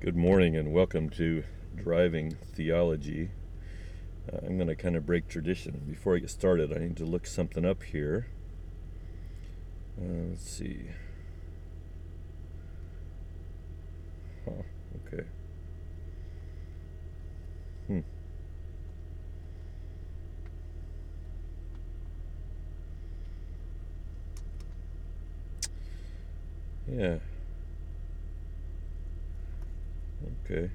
Good morning and welcome to Driving Theology. Uh, I'm going to kind of break tradition. Before I get started, I need to look something up here. Uh, let's see. Huh, okay. Hmm. Yeah. Okay.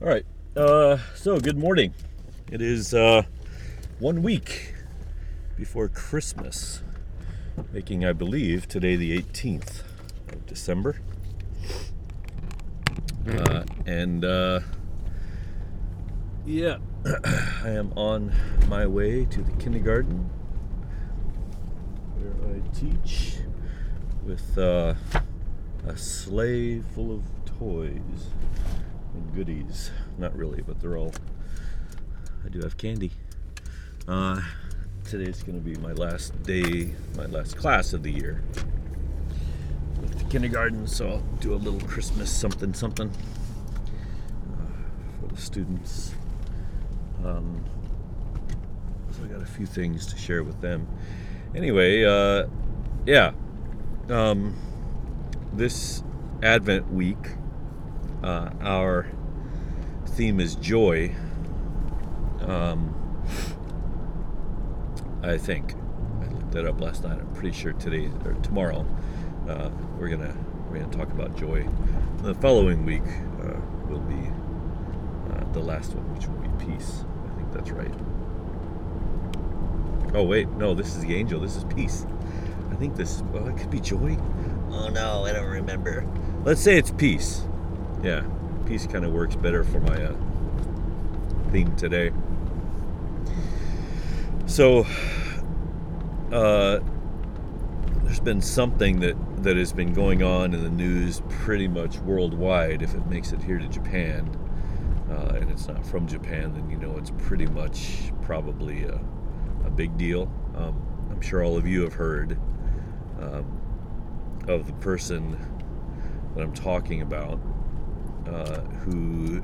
All right. Uh, so, good morning. It is uh, one week before Christmas, making, I believe, today the 18th of December. Uh, and uh, yeah, I am on my way to the kindergarten teach with uh, a sleigh full of toys and goodies. Not really, but they're all. I do have candy. Uh, today's going to be my last day, my last class of the year with the kindergarten, so I'll do a little Christmas something something uh, for the students. Um, so I got a few things to share with them. Anyway, uh, yeah, um, this Advent week, uh, our theme is joy. Um, I think I looked that up last night. I'm pretty sure today or tomorrow uh, we're gonna we're gonna talk about joy. The following week uh, will be uh, the last one, which will be peace. I think that's right. Oh wait, no, this is the angel. This is peace. I think this. Oh, it could be joy. Oh no, I don't remember. Let's say it's peace. Yeah, peace kind of works better for my uh, theme today. So, uh, there's been something that that has been going on in the news pretty much worldwide. If it makes it here to Japan, uh, and it's not from Japan, then you know it's pretty much probably a, a big deal. Um, I'm sure all of you have heard um, of the person that I'm talking about, uh, who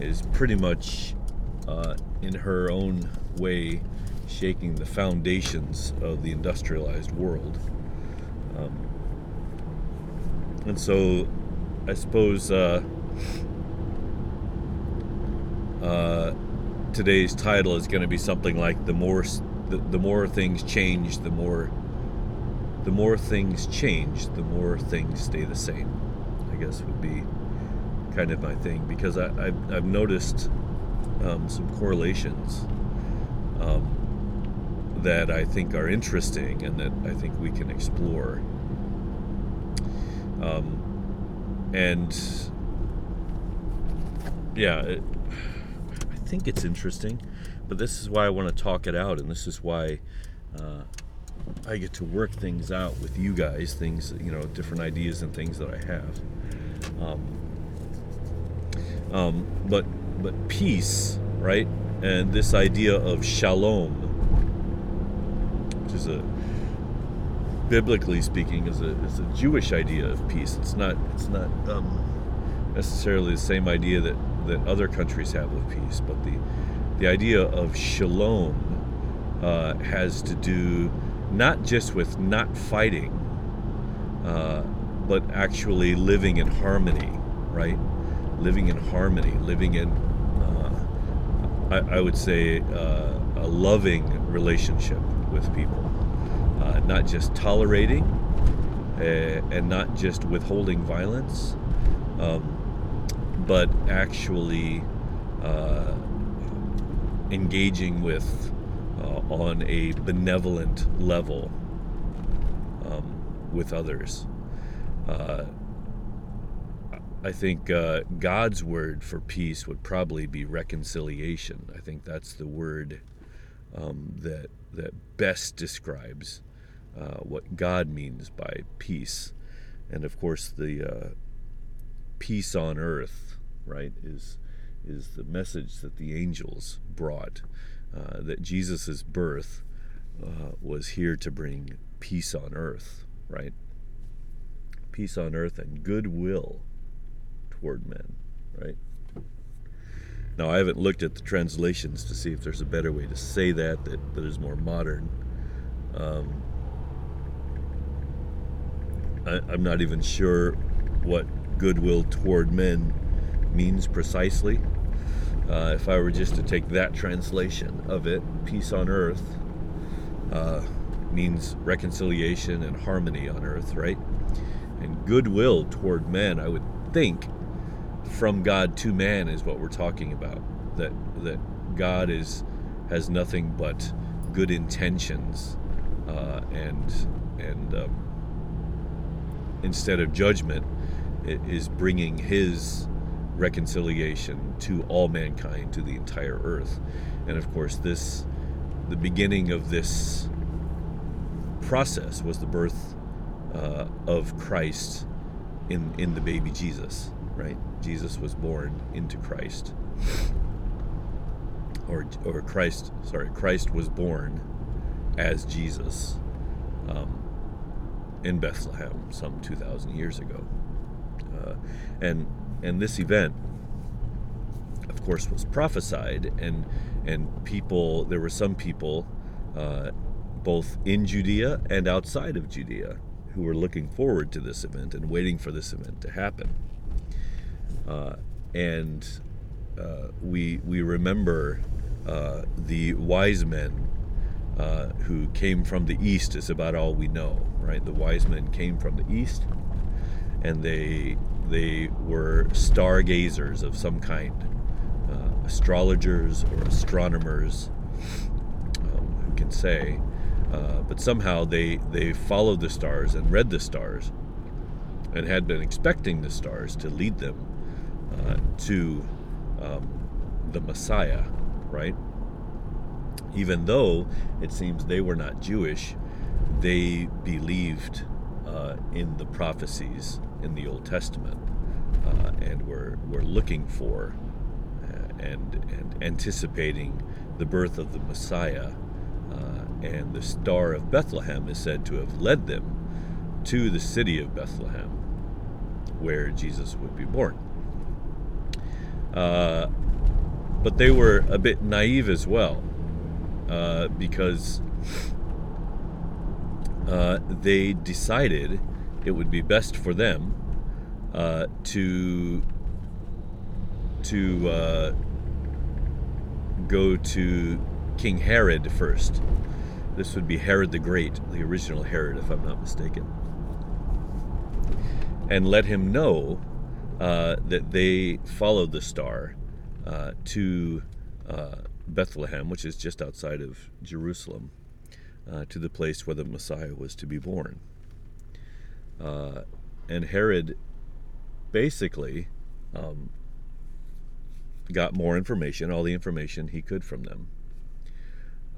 is pretty much uh, in her own way shaking the foundations of the industrialized world. Um, and so I suppose uh, uh, today's title is going to be something like the more the, the more things change, the more the more things change, the more things stay the same. I guess would be kind of my thing because I, I've, I've noticed um, some correlations um, that I think are interesting and that I think we can explore. Um, and yeah, it, think it's interesting, but this is why I want to talk it out, and this is why uh, I get to work things out with you guys, things you know, different ideas and things that I have. Um, um, but but peace, right? And this idea of shalom, which is a biblically speaking is a, is a Jewish idea of peace. It's not it's not um, necessarily the same idea that, that other countries have of peace, but the the idea of shalom uh, has to do not just with not fighting, uh, but actually living in harmony, right? Living in harmony, living in, uh, I, I, would say, uh, a loving relationship with people uh, not just tolerating uh, and not just withholding violence, um, but actually uh, engaging with uh, on a benevolent level um, with others. Uh, I think uh, God's word for peace would probably be reconciliation. I think that's the word um, that that best describes uh, what God means by peace. And of course, the uh, peace on earth, right, is is the message that the angels brought. Uh, that Jesus' birth uh, was here to bring peace on earth, right? Peace on earth and goodwill toward men, right? Now, I haven't looked at the translations to see if there's a better way to say that that, that is more modern. Um, I, I'm not even sure what goodwill toward men means precisely. Uh, if I were just to take that translation of it, peace on earth uh, means reconciliation and harmony on earth, right? And goodwill toward men, I would think, from God to man is what we're talking about. That that God is has nothing but good intentions, uh, and and um, instead of judgment, is bringing His reconciliation to all mankind, to the entire earth. And of course, this the beginning of this process was the birth uh, of Christ in in the baby Jesus, right? Jesus was born into Christ, or or Christ, sorry, Christ was born as Jesus um, in Bethlehem some two thousand years ago, uh, and and this event of course was prophesied and and people there were some people uh, both in Judea and outside of Judea who were looking forward to this event and waiting for this event to happen. Uh, and uh, we we remember uh, the wise men uh, who came from the east is about all we know right? The wise men came from the east and they they were stargazers of some kind, uh, astrologers or astronomers, um, who can say. Uh, but somehow they they followed the stars and read the stars, and had been expecting the stars to lead them uh, to um, the Messiah, right? Even though it seems they were not Jewish, they believed uh, in the prophecies in the Old Testament, uh, and we're we're looking for uh, and and anticipating the birth of the Messiah, uh, and the star of Bethlehem is said to have led them to the city of Bethlehem, where Jesus would be born. Uh, but they were a bit naive as well, uh, because. Uh, they decided it would be best for them uh, to to uh, go to King Herod first. This would be Herod the Great, the original Herod, if I'm not mistaken, and let him know uh, that they followed the star uh, to uh, Bethlehem, which is just outside of Jerusalem, uh, to the place where the Messiah was to be born. Uh, and Herod basically um, got more information, all the information he could from them,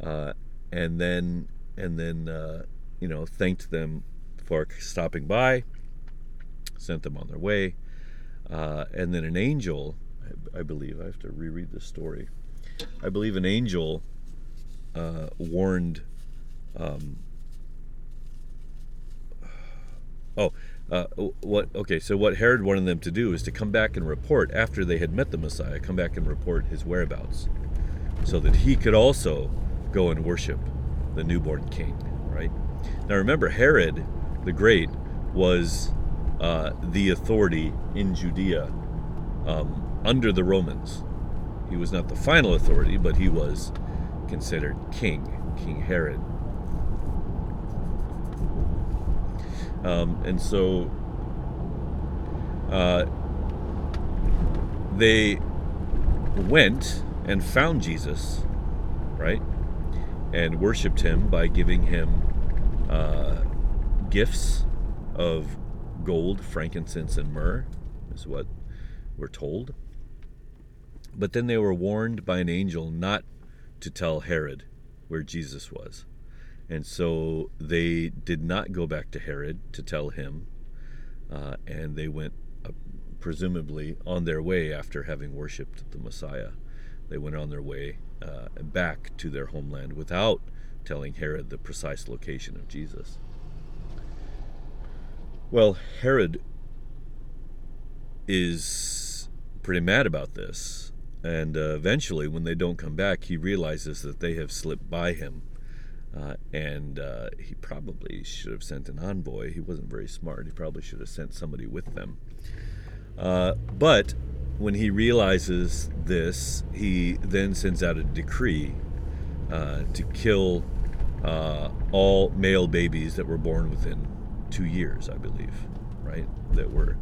uh, and then and then uh, you know thanked them for stopping by, sent them on their way, uh, and then an angel, I, I, believe I have to reread the story. I believe an angel uh, warned. Um, oh, uh, what okay so what herod wanted them to do is to come back and report after they had met the messiah come back and report his whereabouts so that he could also go and worship the newborn king right? Now remember herod the great was uh, the authority in judea um, under the romans. He was not the final authority but he was considered king king herod Um, and so uh, they went and found Jesus, right? And worshiped him by giving him uh, gifts of gold, frankincense, and myrrh, is what we're told. But then they were warned by an angel not to tell Herod where Jesus was. And so they did not go back to Herod to tell him, uh, and they went uh, presumably on their way after having worshipped the Messiah. They went on their way uh, back to their homeland without telling Herod the precise location of Jesus. Well, Herod is pretty mad about this. And uh, eventually, when they don't come back, he realizes that they have slipped by him. Uh, and uh, he probably should have sent an envoy. He wasn't very smart. He probably should have sent somebody with them. Uh, but when he realizes this, he then sends out a decree uh, to kill uh, all male babies that were born within two years, I believe, right? That were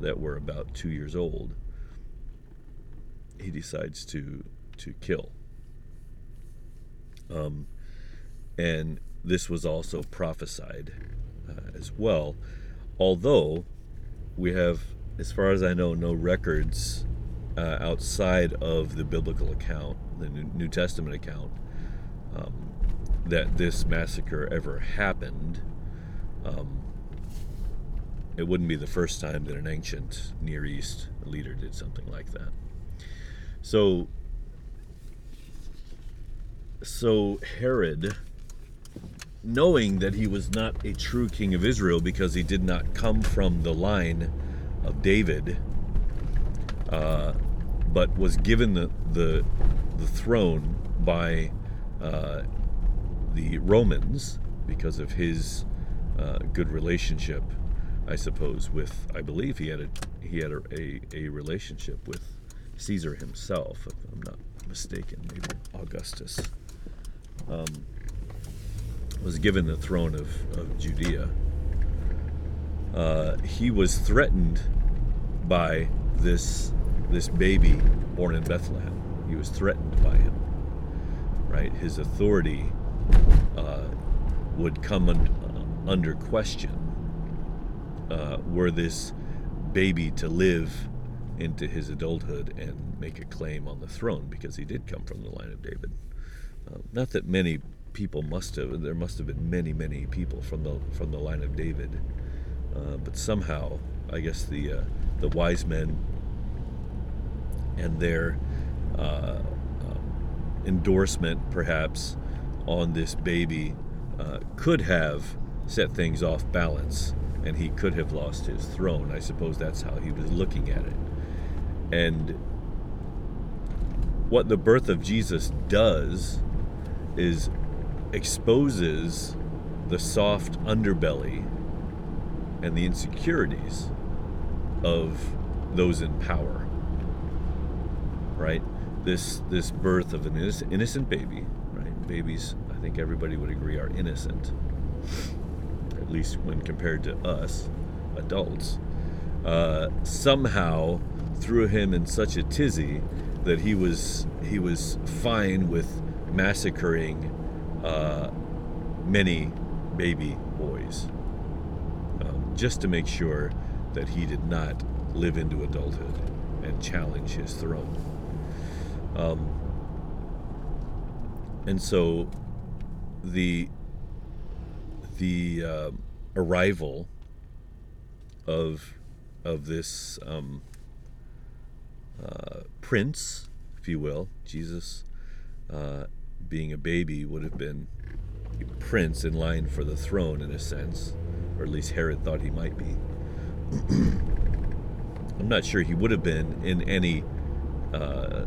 that were about two years old. He decides to to kill. Um, and this was also prophesied uh, as well, although we have, as far as I know, no records uh, outside of the biblical account, the New Testament account, um, that this massacre ever happened. Um, it wouldn't be the first time that an ancient Near East leader did something like that. So, so Herod, knowing that he was not a true king of Israel because he did not come from the line of David, uh, but was given the the, the throne by uh, the Romans because of his uh, good relationship I suppose, with I believe he had a he had a, a, a relationship with Caesar himself, if I'm not mistaken, maybe Augustus. Um, was given the throne of, of Judea. Uh, he was threatened by this this baby born in Bethlehem. He was threatened by him. Right, his authority uh, would come un- under question uh, were this baby to live into his adulthood and make a claim on the throne because he did come from the line of David. Uh, not that many people must have. There must have been many, many people from the from the line of David, uh, but somehow, I guess the uh, the wise men and their uh, um, endorsement, perhaps, on this baby uh, could have set things off balance and he could have lost his throne. I suppose that's how he was looking at it. And what the birth of Jesus does is exposes the soft underbelly and the insecurities of those in power. Right? This this birth of an innocent baby, right? Babies, I think everybody would agree, are innocent at least when compared to us adults, uh, somehow threw him in such a tizzy that he was he was fine with massacring uh, many baby boys um, just to make sure that he did not live into adulthood and challenge his throne. Um, and so the the uh, arrival of of this um, uh, prince, if you will, Jesus, uh, being a baby, would have been a prince in line for the throne in a sense, or at least Herod thought he might be. I'm not sure he would have been in any, uh,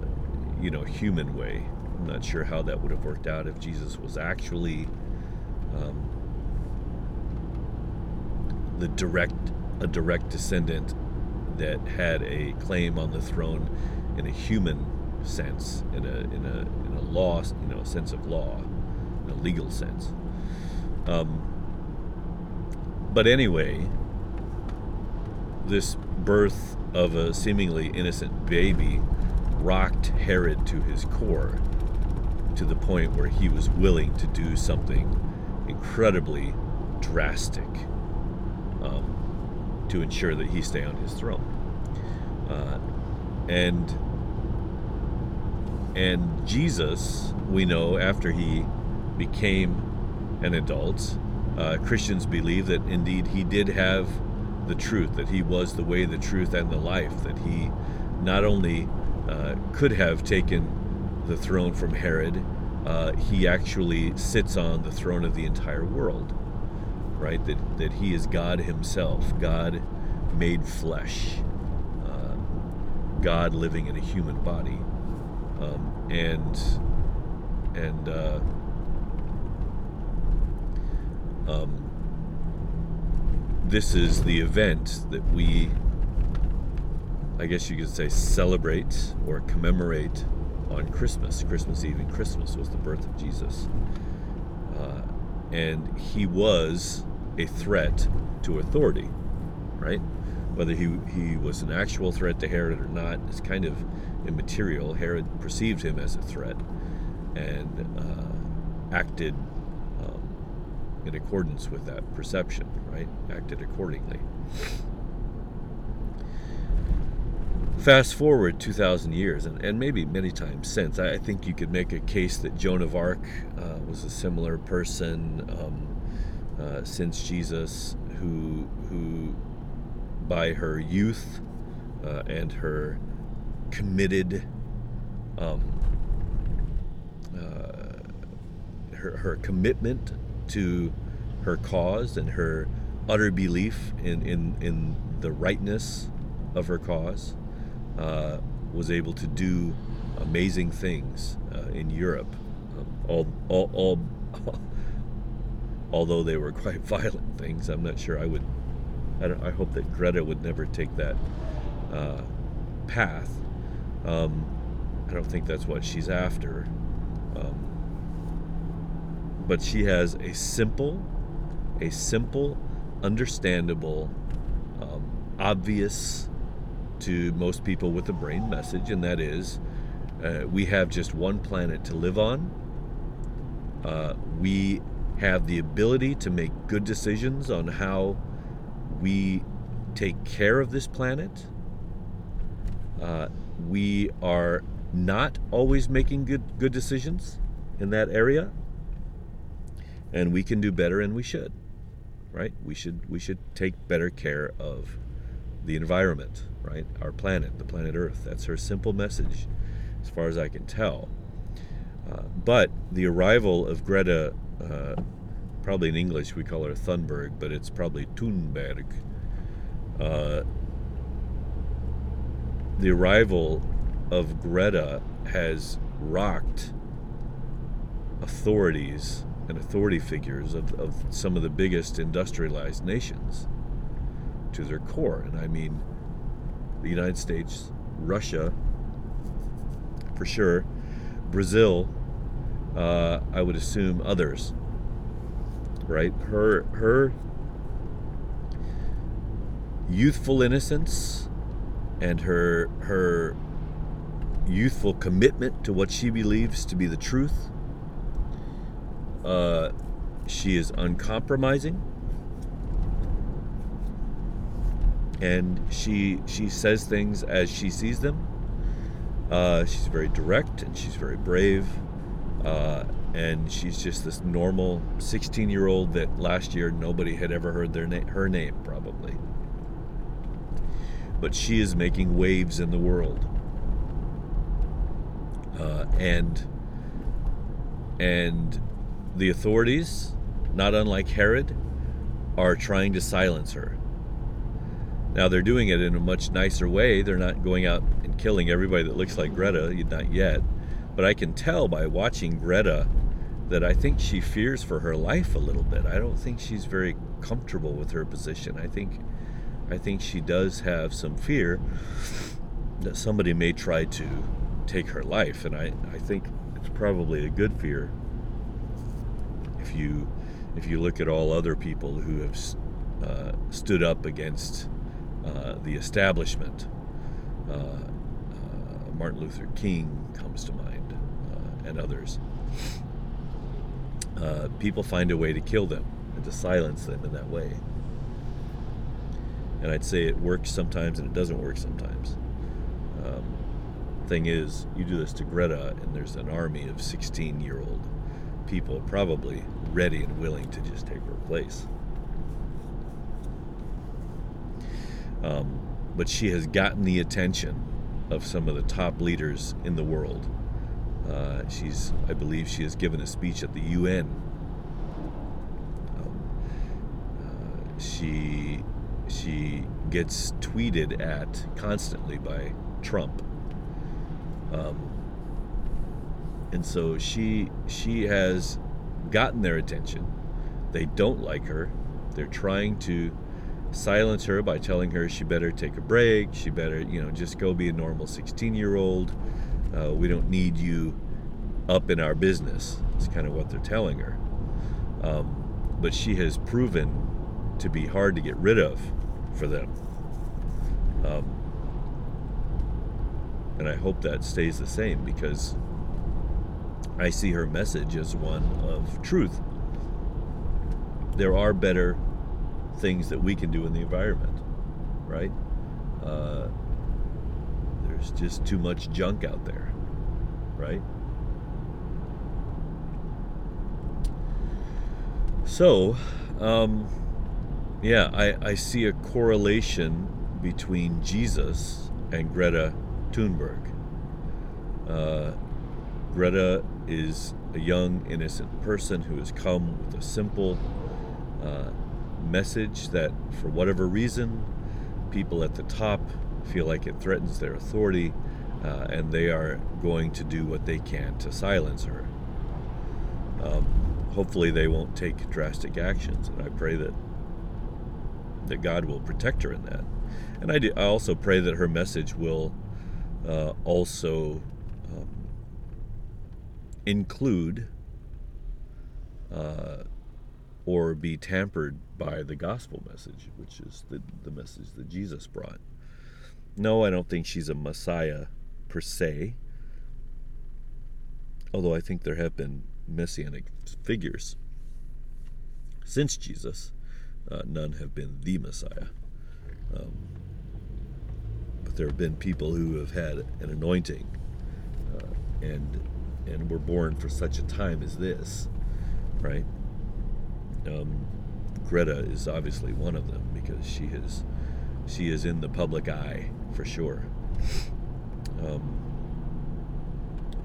you know, human way. I'm not sure how that would have worked out if Jesus was actually um, the direct a direct descendant that had a claim on the throne in a human sense, in a in a in a law, you know, sense of law, in a legal sense. Um, but anyway, this birth of a seemingly innocent baby rocked Herod to his core, to the point where he was willing to do something incredibly drastic um, to ensure that he stay on his throne. Uh, and and Jesus, we know after he became an adult, uh, Christians believe that indeed he did have the truth, that he was the way, the truth, and the life, that he not only uh, could have taken the throne from Herod, uh, he actually sits on the throne of the entire world right? That, that he is God himself, God made flesh, uh, God living in a human body. Um, and and uh, um, this is the event that we, I guess you could say, celebrate or commemorate on Christmas. Christmas Eve and Christmas was the birth of Jesus. Uh, and he was a threat to authority, right? Whether he, he was an actual threat to Herod or not is kind of immaterial. Herod perceived him as a threat and uh, acted um, in accordance with that perception, right? Acted accordingly. Fast forward 2,000 years, and, and maybe many times since, I, think you could make a case that Joan of Arc uh, was a similar person um, uh, since Jesus, who, who by her youth uh, and her committed um, uh, her, her commitment to her cause and her utter belief in, in, in the rightness of her cause uh, was able to do amazing things uh, in Europe. Um, all, all, all, although they were quite violent things, I'm not sure I would. I, I hope that Greta would never take that uh, path. Um, I don't think that's what she's after. Um, but she has a simple, a simple, understandable, um, obvious to most people with a brain message, and that is uh, we have just one planet to live on. Uh, we have the ability to make good decisions on how we take care of this planet. Uh, we are not always making good good decisions in that area, and we can do better, and we should. Right? We should we should take better care of the environment right? Our planet, the planet Earth. That's her simple message, as far as I can tell. Uh, but the arrival of Greta, uh, probably in English we call her Thunberg, but it's probably Thunberg. Uh, the arrival of Greta has rocked authorities and authority figures of, of some of the biggest industrialized nations to their core. And I mean, the United States, Russia, for sure, Brazil, uh, I would assume others. Right? Her her youthful innocence and her her youthful commitment to what she believes to be the truth. Uh, she is uncompromising and she she says things as she sees them. Uh, she's very direct and she's very brave, uh, and she's just this normal 16 year old that last year nobody had ever heard their na- her name probably. But she is making waves in the world, uh, and and the authorities, not unlike Herod, are trying to silence her now they're doing it in a much nicer way. They're not going out and killing everybody that looks like Greta, not yet. But I can tell by watching Greta that I think she fears for her life a little bit. I don't think she's very comfortable with her position. I think I think she does have some fear that somebody may try to take her life and I, I think it's probably a good fear if you if you look at all other people who have uh, stood up against uh, the establishment. Uh, uh, Martin Luther King comes to mind, uh, and others. People find a way to kill them and to silence them in that way. And I'd say it works sometimes and it doesn't work sometimes. Um, thing is, you do this to Greta, and there's an army of 16 year old people probably ready and willing to just take her place. Um, but she has gotten the attention of some of the top leaders in the world. Uh, she's, I believe, she has given a speech at the UN. Um, she she gets tweeted at constantly by Trump. Um, and so she she has gotten their attention. They don't like her. They're trying to silence her by telling her she better take a break. She better, you know, just go be a normal 16 year old. Uh, we don't need you up in our business. It's kind of what they're telling her. Um, but she has proven to be hard to get rid of for them. Um, and I hope that stays the same because I see her message as one of truth. There are better things that we can do in the environment, right? Uh, there's just too much junk out there, right? So, um, yeah, I, I see a correlation between Jesus and Greta Thunberg. Uh, Greta is a young, innocent person who has come with a simple uh, message that, for whatever reason, people at the top feel like it threatens their authority, uh, and they are going to do what they can to silence her. Um, hopefully, they won't take drastic actions, and I pray that that God will protect her in that. And I, do, I also pray that her message will uh, also um, include uh, or be tampered by the gospel message, which is the, the message that Jesus brought. No, I don't think she's a Messiah per se, although I think there have been messianic figures since Jesus. Uh, none have been the Messiah. Um, but there have been people who have had an anointing uh, and and were born for such a time as this, right? Um, Greta is obviously one of them because she is she is in the public eye for sure. Um,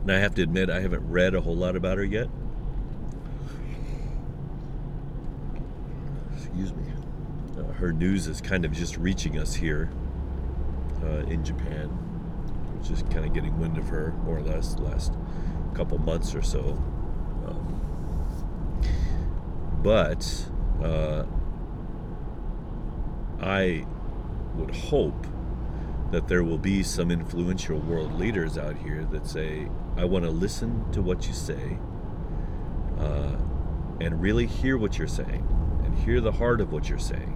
and I have to admit, I haven't read a whole lot about her yet. Excuse me. Uh, her news is kind of just reaching us here uh, in Japan. We're just kind of getting wind of her, more or less, the last couple months or so. Um, but uh, I would hope that there will be some influential world leaders out here that say, I want to listen to what you say uh, and really hear what you're saying and hear the heart of what you're saying,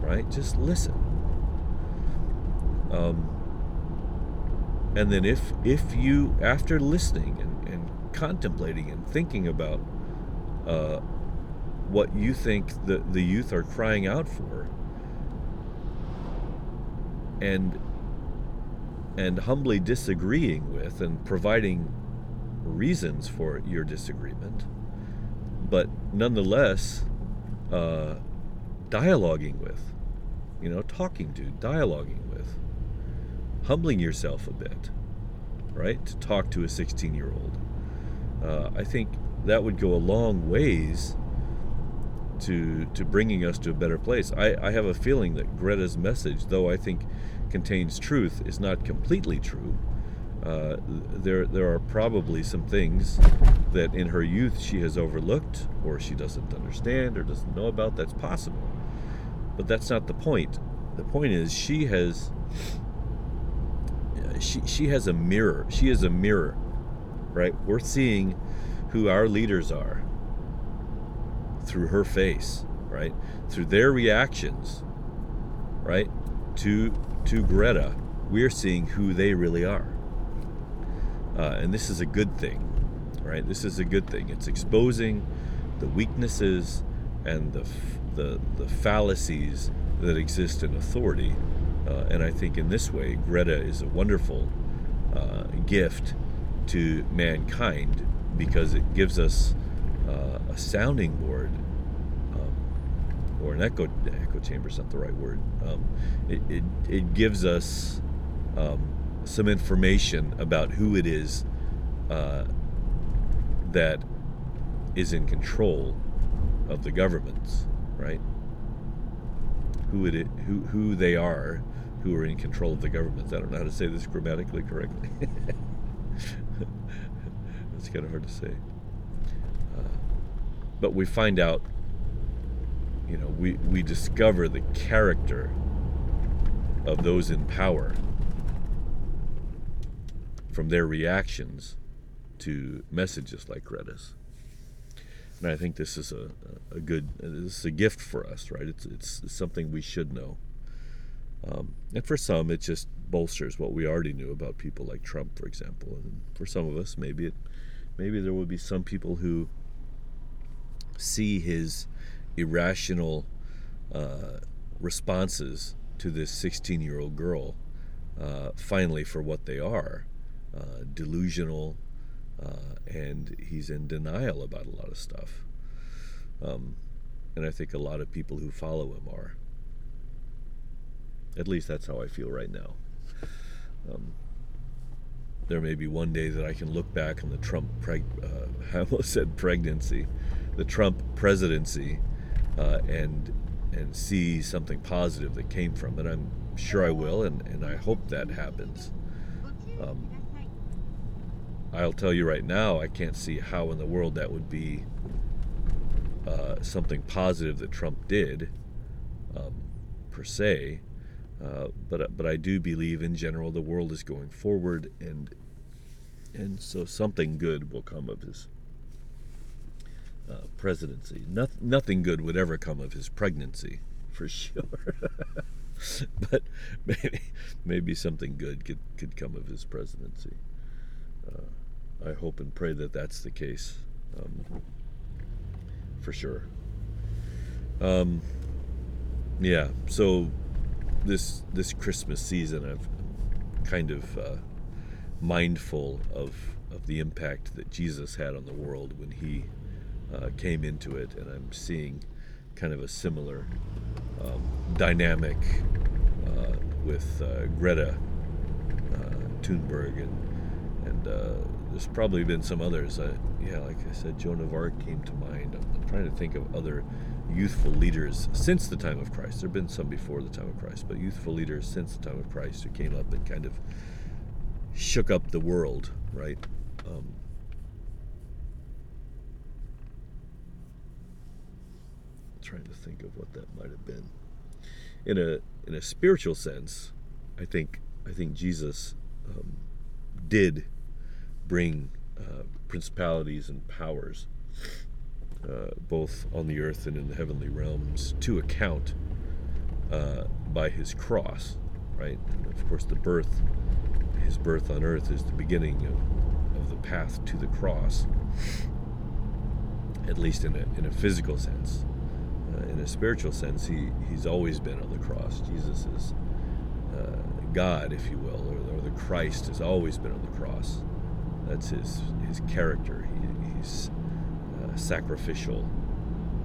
right? Just listen. Um, and then if if you after listening and, and contemplating and thinking about uh, what you think the, the youth are crying out for and and humbly disagreeing with and providing reasons for your disagreement but nonetheless uh, dialoguing with you know talking to dialoguing with humbling yourself a bit right to talk to a 16 year old uh, i think that would go a long ways to to bringing us to a better place. I, I have a feeling that Greta's message, though I think contains truth, is not completely true. Uh, there there are probably some things that in her youth she has overlooked or she doesn't understand or doesn't know about. That's possible, but that's not the point. The point is she has she she has a mirror. She is a mirror, right? We're seeing who our leaders are through her face, right? Through their reactions, right? To to Greta, we're seeing who they really are. Uh, and this is a good thing, right? This is a good thing. It's exposing the weaknesses and the the, the fallacies that exist in authority. Uh, and I think in this way, Greta is a wonderful uh, gift to mankind because it gives us uh, a sounding board or an echo echo chamber is not the right word. Um, it, it, it gives us um, some information about who it is uh, that is in control of the governments, right? who it who who they are who are in control of the governments. I don't know how to say this grammatically correctly. it's kind of hard to say. Uh, but we find out, you know, we, we discover the character of those in power from their reactions to messages like Greta's. And I think this is a, a good, this is a gift for us, right? It's, it's, something we should know. Um, and for some, it just bolsters what we already knew about people like Trump, for example. And for some of us, maybe it, maybe there will be some people who see his irrational uh, responses to this 16-year-old girl uh, finally for what they are, uh, delusional, uh, and he's in denial about a lot of stuff. Um, and I think a lot of people who follow him are. At least that's how I feel right now. Um, there may be one day that I can look back on the Trump, preg- uh, I almost said pregnancy, the Trump presidency, uh, and and see something positive that came from it. I'm sure I will, and, and I hope that happens. Um, I'll tell you right now, I can't see how in the world that would be uh, something positive that Trump did, um, per se. Uh, but but I do believe in general the world is going forward, and and so something good will come of his uh, presidency. No, nothing good would ever come of his pregnancy, for sure. but maybe maybe something good could could come of his presidency. Uh, I hope and pray that that's the case, um, for sure. Um, yeah. So this this Christmas season, I've kind of uh, mindful of of the impact that Jesus had on the world when he uh, came into it, and I'm seeing kind of a similar um, dynamic uh, with uh, Greta uh, Thunberg, and and uh, there's probably been some others. yeah, like I said, Joan of Arc came to mind. I'm, I'm trying to think of other youthful leaders since the time of Christ. There have been some before the time of Christ, but youthful leaders since the time of Christ who came up and kind of shook up the world, right? Um, trying to think of what that might have been. In a in a spiritual sense, I think I think Jesus um, did bring uh, principalities and powers uh, both on the earth and in the heavenly realms, to account uh, by his cross, right? And of course, the birth, his birth on earth, is the beginning of, of the path to the cross, at least in a, in a physical sense. Uh, in a spiritual sense, he, he's always been on the cross. Jesus is uh, God, if you will, or, or, the Christ has always been on the cross. That's his, his character. He, he's sacrificial,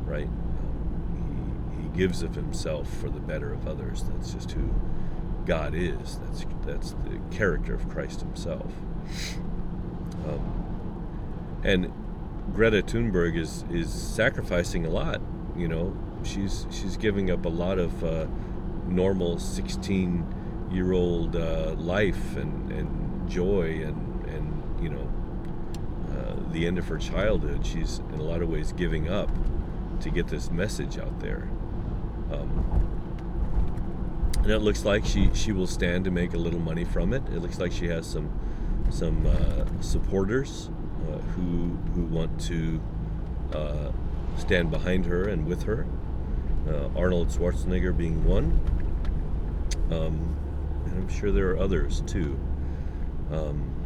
right? Um, he, he gives of himself for the better of others. That's just who God is. That's that's the character of Christ Himself. Um, and Greta Thunberg is is sacrificing a lot. You know, she's she's giving up a lot of uh, normal 16 year old uh, life and, and joy and and you know the end of her childhood, she's in a lot of ways giving up to get this message out there. Um, and it looks like she, she will stand to make a little money from it. It looks like she has some some uh, supporters uh, who who want to uh, stand behind her and with her. Uh, Arnold Schwarzenegger being one, um, and I'm sure there are others too. Um,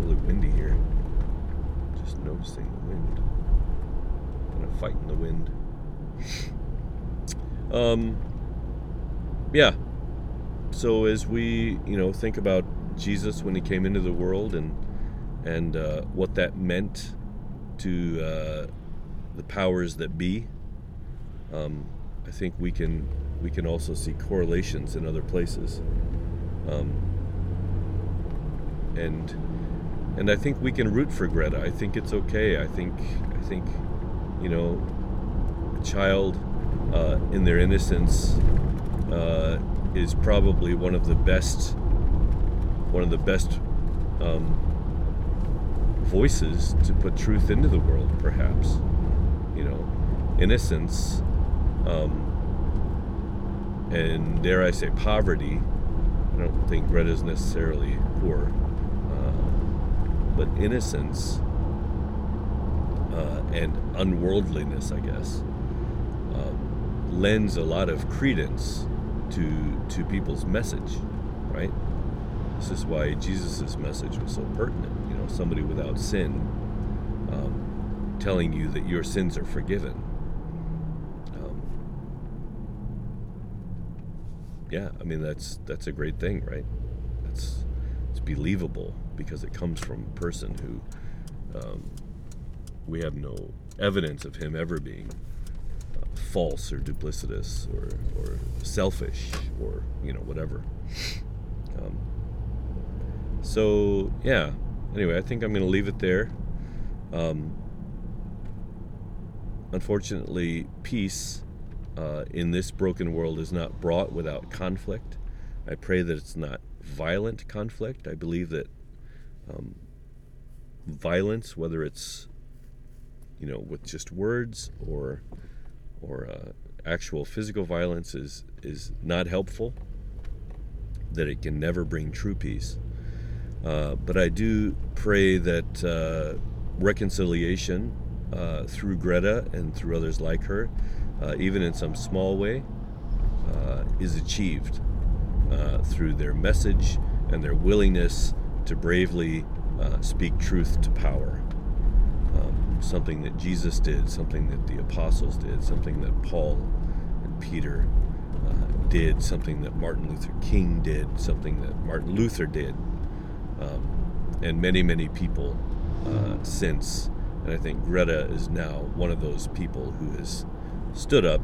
really windy here. Just noticing the wind. Kind of fighting the wind. um, yeah. So as we, you know, think about Jesus when he came into the world and and uh, what that meant to uh, the powers that be, um, I think we can we can also see correlations in other places. Um, and and I think we can root for Greta. I think it's okay. I think I think you know, a child uh, in their innocence uh, is probably one of the best one of the best um, voices to put truth into the world. Perhaps you know, innocence. Um, and dare I say poverty. I don't think Greta's necessarily poor, uh, but innocence uh, and unworldliness, I guess, um, lends a lot of credence to to people's message, right? This is why Jesus' message was so pertinent. You know, somebody without sin um, telling you that your sins are forgiven yeah, I mean that's that's a great thing, right? It's it's believable because it comes from a person who um, we have no evidence of him ever being uh, false or duplicitous or, or selfish or you know whatever. Um, so yeah. Anyway, I think I'm going to leave it there. Um, unfortunately, peace uh, in this broken world is not brought without conflict. I pray that it's not violent conflict. I believe that um, violence, whether it's you know with just words or or uh, actual physical violence, is is not helpful. That it can never bring true peace. Uh, but I do pray that uh, reconciliation uh, through Greta and through others like her uh, even in some small way, uh, is achieved through their message and their willingness to bravely speak truth to power. Um, something that Jesus did, something that the apostles did, something that Paul and Peter did, something that Martin Luther King did, something that Martin Luther did, um, and many, many people uh, since. And I think Greta is now one of those people who has stood up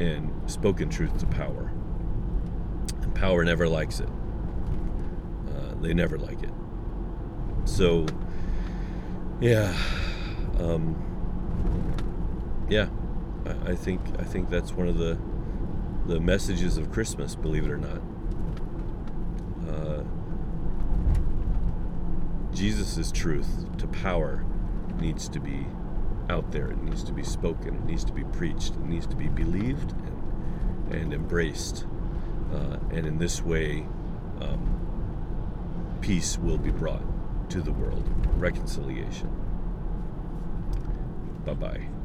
and spoken truth to power. And power never likes it. Uh, they never like it. So, yeah, um, yeah, I, I think I think that's one of the the messages of Christmas. Believe it or not, uh, Jesus' truth to power needs to be out there. It needs to be spoken. It needs to be preached. It needs to be believed and, and embraced. Uh, and in this way, um, peace will be brought to the world, reconciliation. Bye bye.